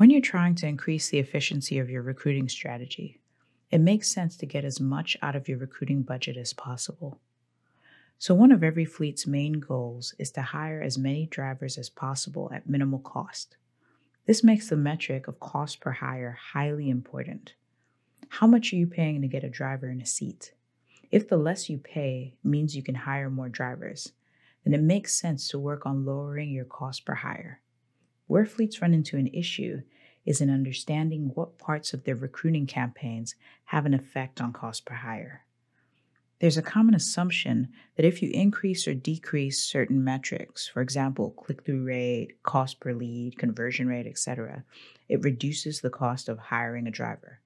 When you're trying to increase the efficiency of your recruiting strategy, it makes sense to get as much out of your recruiting budget as possible. So, one of every fleet's main goals is to hire as many drivers as possible at minimal cost. This makes the metric of cost per hire highly important. How much are you paying to get a driver in a seat? If the less you pay means you can hire more drivers, then it makes sense to work on lowering your cost per hire. Where fleets run into an issue is in understanding what parts of their recruiting campaigns have an effect on cost per hire. There's a common assumption that if you increase or decrease certain metrics, for example, click through rate, cost per lead, conversion rate, etc., it reduces the cost of hiring a driver.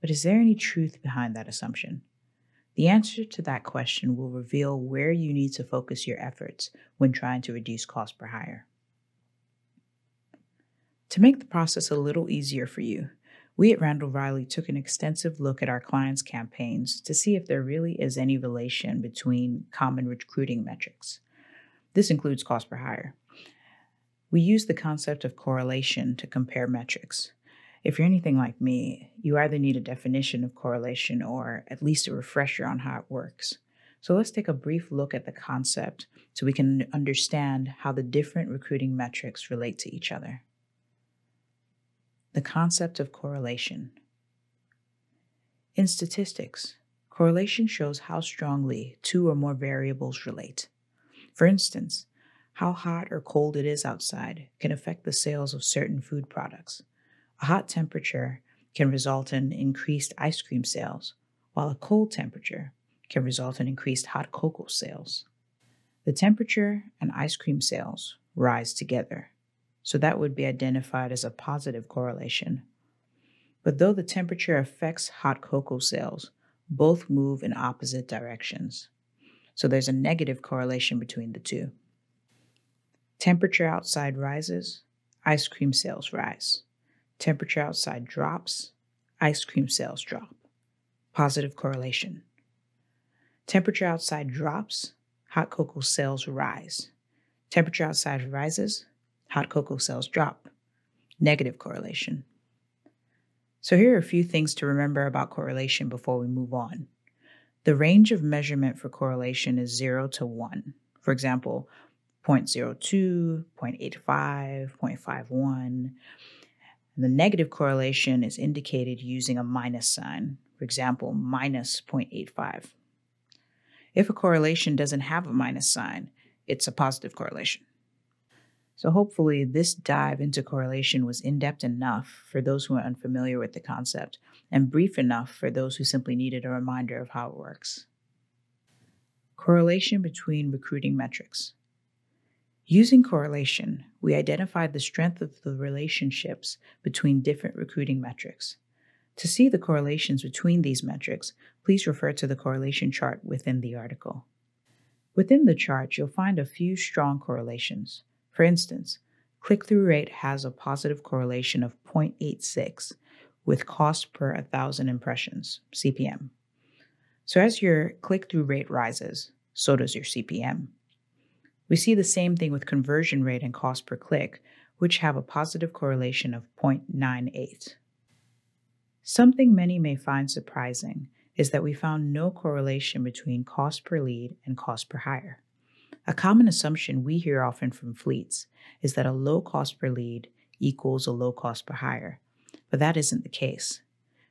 But is there any truth behind that assumption? The answer to that question will reveal where you need to focus your efforts when trying to reduce cost per hire. To make the process a little easier for you, we at Randall Reilly took an extensive look at our clients' campaigns to see if there really is any relation between common recruiting metrics. This includes cost per hire. We use the concept of correlation to compare metrics. If you're anything like me, you either need a definition of correlation or at least a refresher on how it works. So let's take a brief look at the concept so we can understand how the different recruiting metrics relate to each other the concept of correlation. In statistics, correlation shows how strongly two or more variables relate. For instance, how hot or cold it is outside can affect the sales of certain food products. A hot temperature can result in increased ice cream sales, while a cold temperature can result in increased hot cocoa sales. The temperature and ice cream sales rise together so that would be identified as a positive correlation. But though the temperature affects hot cocoa sales, both move in opposite directions. So there's a negative correlation between the two. Temperature outside rises, ice cream sales rise. Temperature outside drops, ice cream sales drop. Positive correlation. Temperature outside drops, hot cocoa sales rise. Temperature outside rises, hot cocoa sales drop. Negative correlation. So, here are a few things to remember about correlation before we move on. The range of measurement for correlation is 0 to 1. For example, 0.02, 0.85, 0.51. And the negative correlation is indicated using a minus sign. For example, minus 0.85. If a correlation doesn't have a minus sign, it's a positive correlation. So, hopefully, this dive into correlation was in depth enough for those who are unfamiliar with the concept and brief enough for those who simply needed a reminder of how it works. Correlation between recruiting metrics. Using correlation, we identified the strength of the relationships between different recruiting metrics. To see the correlations between these metrics, please refer to the correlation chart within the article. Within the chart, you'll find a few strong correlations. For instance, click through rate has a positive correlation of 0.86 with cost per 1,000 impressions, CPM. So as your click through rate rises, so does your CPM. We see the same thing with conversion rate and cost per click, which have a positive correlation of 0.98. Something many may find surprising is that we found no correlation between cost per lead and cost per hire. A common assumption we hear often from fleets is that a low cost per lead equals a low cost per hire, but that isn't the case.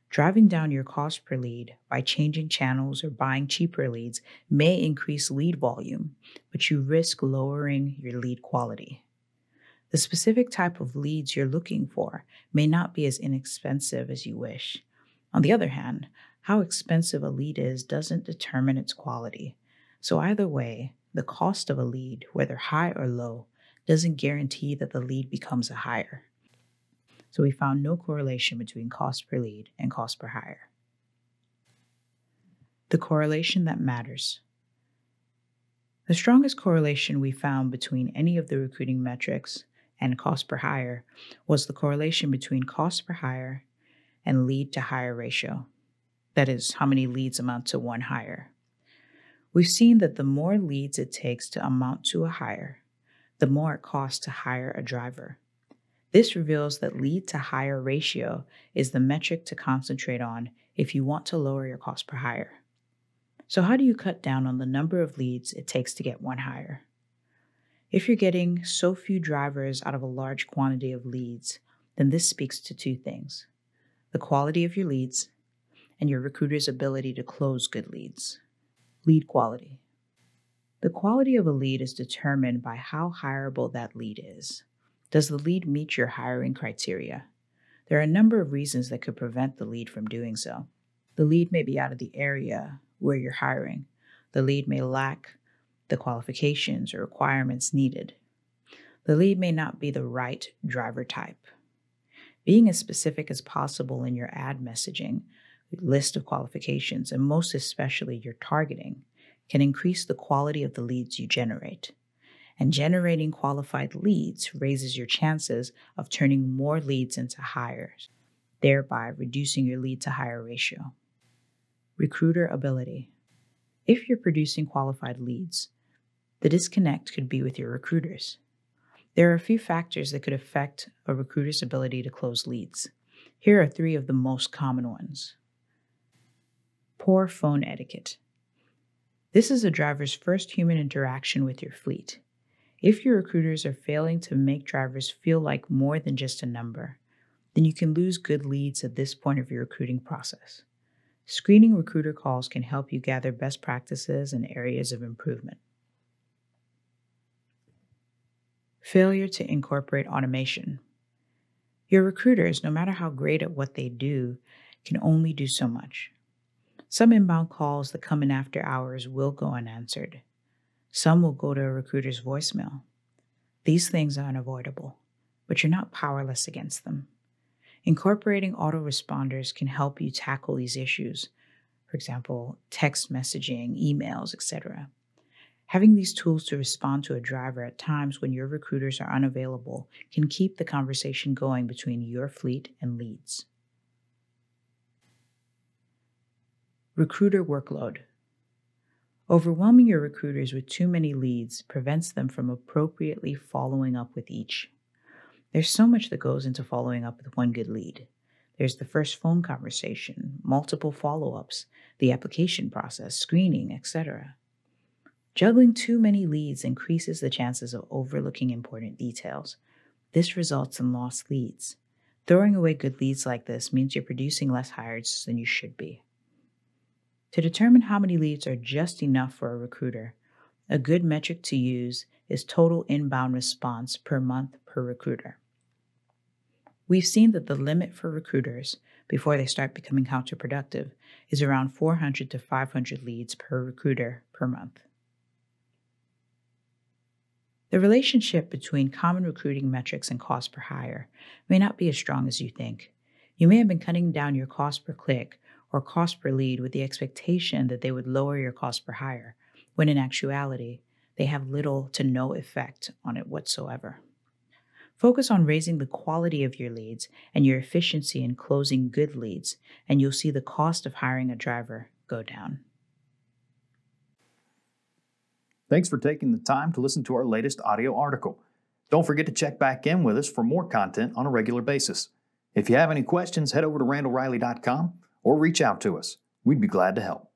Driving down your cost per lead by changing channels or buying cheaper leads may increase lead volume, but you risk lowering your lead quality. The specific type of leads you're looking for may not be as inexpensive as you wish. On the other hand, how expensive a lead is doesn't determine its quality. So, either way, the cost of a lead, whether high or low, doesn't guarantee that the lead becomes a hire. So we found no correlation between cost per lead and cost per hire. The correlation that matters. The strongest correlation we found between any of the recruiting metrics and cost per hire was the correlation between cost per hire and lead to hire ratio. That is, how many leads amount to one hire. We've seen that the more leads it takes to amount to a hire, the more it costs to hire a driver. This reveals that lead to hire ratio is the metric to concentrate on if you want to lower your cost per hire. So, how do you cut down on the number of leads it takes to get one hire? If you're getting so few drivers out of a large quantity of leads, then this speaks to two things the quality of your leads and your recruiter's ability to close good leads. Lead quality. The quality of a lead is determined by how hireable that lead is. Does the lead meet your hiring criteria? There are a number of reasons that could prevent the lead from doing so. The lead may be out of the area where you're hiring. The lead may lack the qualifications or requirements needed. The lead may not be the right driver type. Being as specific as possible in your ad messaging, list of qualifications, and most especially your targeting can increase the quality of the leads you generate and generating qualified leads raises your chances of turning more leads into hires, thereby reducing your lead to hire ratio. Recruiter ability. If you're producing qualified leads, the disconnect could be with your recruiters. There are a few factors that could affect a recruiter's ability to close leads. Here are three of the most common ones. Poor phone etiquette. This is a driver's first human interaction with your fleet. If your recruiters are failing to make drivers feel like more than just a number, then you can lose good leads at this point of your recruiting process. Screening recruiter calls can help you gather best practices and areas of improvement. Failure to incorporate automation. Your recruiters, no matter how great at what they do, can only do so much. Some inbound calls that come in after hours will go unanswered. Some will go to a recruiter's voicemail. These things are unavoidable, but you're not powerless against them. Incorporating autoresponders can help you tackle these issues. For example, text messaging, emails, etc. Having these tools to respond to a driver at times when your recruiters are unavailable can keep the conversation going between your fleet and leads. Recruiter workload. Overwhelming your recruiters with too many leads prevents them from appropriately following up with each. There's so much that goes into following up with one good lead. There's the first phone conversation, multiple follow ups, the application process, screening, etc. Juggling too many leads increases the chances of overlooking important details. This results in lost leads. Throwing away good leads like this means you're producing less hires than you should be. To determine how many leads are just enough for a recruiter, a good metric to use is total inbound response per month per recruiter. We've seen that the limit for recruiters before they start becoming counterproductive is around 400 to 500 leads per recruiter per month. The relationship between common recruiting metrics and cost per hire may not be as strong as you think. You may have been cutting down your cost per click or cost per lead with the expectation that they would lower your cost per hire, when in actuality, they have little to no effect on it whatsoever. Focus on raising the quality of your leads and your efficiency in closing good leads, and you'll see the cost of hiring a driver go down. Thanks for taking the time to listen to our latest audio article. Don't forget to check back in with us for more content on a regular basis. If you have any questions, head over to randallreilly.com or reach out to us. We'd be glad to help.